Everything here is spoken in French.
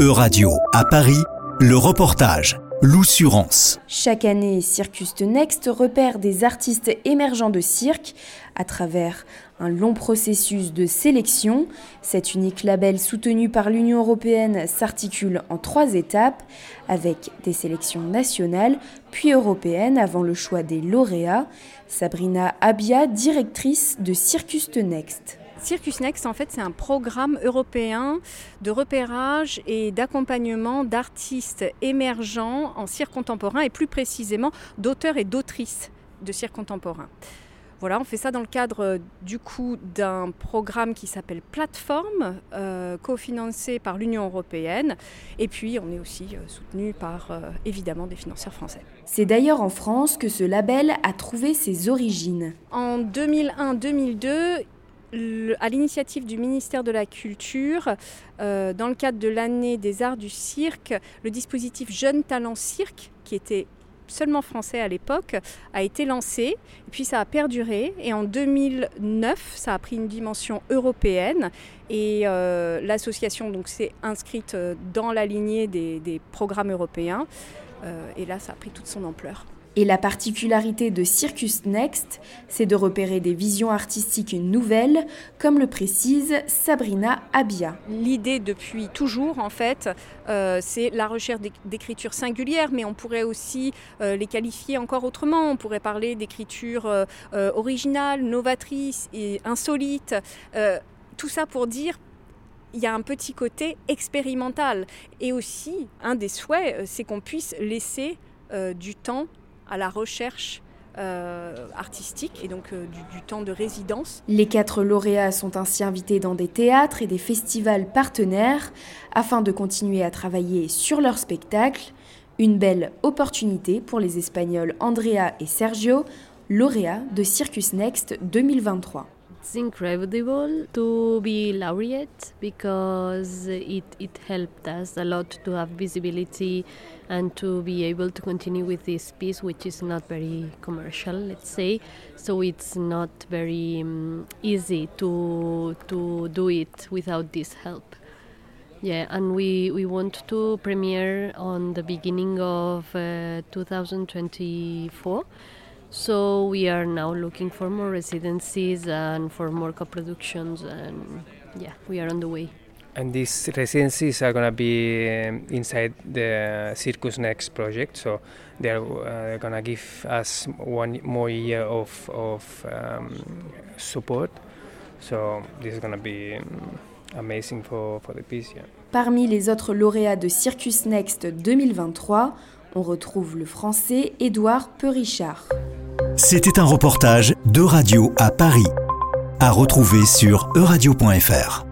E-Radio à Paris, le reportage. L'Oussurance. Chaque année, Circus Next repère des artistes émergents de cirque à travers un long processus de sélection. Cet unique label soutenu par l'Union européenne s'articule en trois étapes, avec des sélections nationales puis européennes avant le choix des lauréats. Sabrina Abia, directrice de Circus Next. Circus Next, en fait, c'est un programme européen de repérage et d'accompagnement d'artistes émergents en cirque contemporain et plus précisément d'auteurs et d'autrices de cirque contemporain. Voilà, on fait ça dans le cadre du coup d'un programme qui s'appelle Plateforme, euh, cofinancé par l'Union européenne. Et puis on est aussi euh, soutenu par euh, évidemment des financeurs français. C'est d'ailleurs en France que ce label a trouvé ses origines. En 2001-2002, à l'initiative du ministère de la Culture, euh, dans le cadre de l'année des arts du cirque, le dispositif Jeunes Talents Cirque, qui était seulement français à l'époque, a été lancé. Et puis ça a perduré. Et en 2009, ça a pris une dimension européenne. Et euh, l'association s'est inscrite euh, dans la lignée des, programmes européens. et là, ça a pris toute son ampleur. Et la particularité de Circus Next, c'est de repérer des visions artistiques nouvelles, comme le précise Sabrina Abia. L'idée depuis toujours, en fait, euh, c'est la recherche d'écriture singulière, mais on pourrait aussi euh, les qualifier encore autrement. On pourrait parler d'écriture euh, originale, novatrice et insolite. tout ça pour dire il y a un petit côté expérimental. Et aussi, un des souhaits, c'est qu'on puisse laisser du temps à la recherche euh, artistique et donc euh, du, temps de résidence. Les quatre lauréats sont ainsi invités dans des théâtres et des festivals partenaires afin de continuer à travailler sur leur spectacle. Une belle opportunité pour les Espagnols Andrea et Sergio, lauréats de Circus Next 2023. It's incredible to be laureate because it, it helped us a lot to have visibility and to be able to continue with this piece, which is not very commercial, let's say. So it's not very um, easy to to do it without this help. Yeah, and we, we want to premiere on the beginning of uh, 2024. So we are now looking for more residencies and for more co-productions, and yeah, we are on the way. And these residencies are going to be um, inside the Circus Next project, so they're uh, going to give us one more year of, of um, support. So this is going to be um, amazing for, for the piece. Yeah. Parmi les autres lauréats de Circus Next 2023, on retrouve le français Édouard Perichard. C'était un reportage de Radio à Paris, à retrouver sur euradio.fr.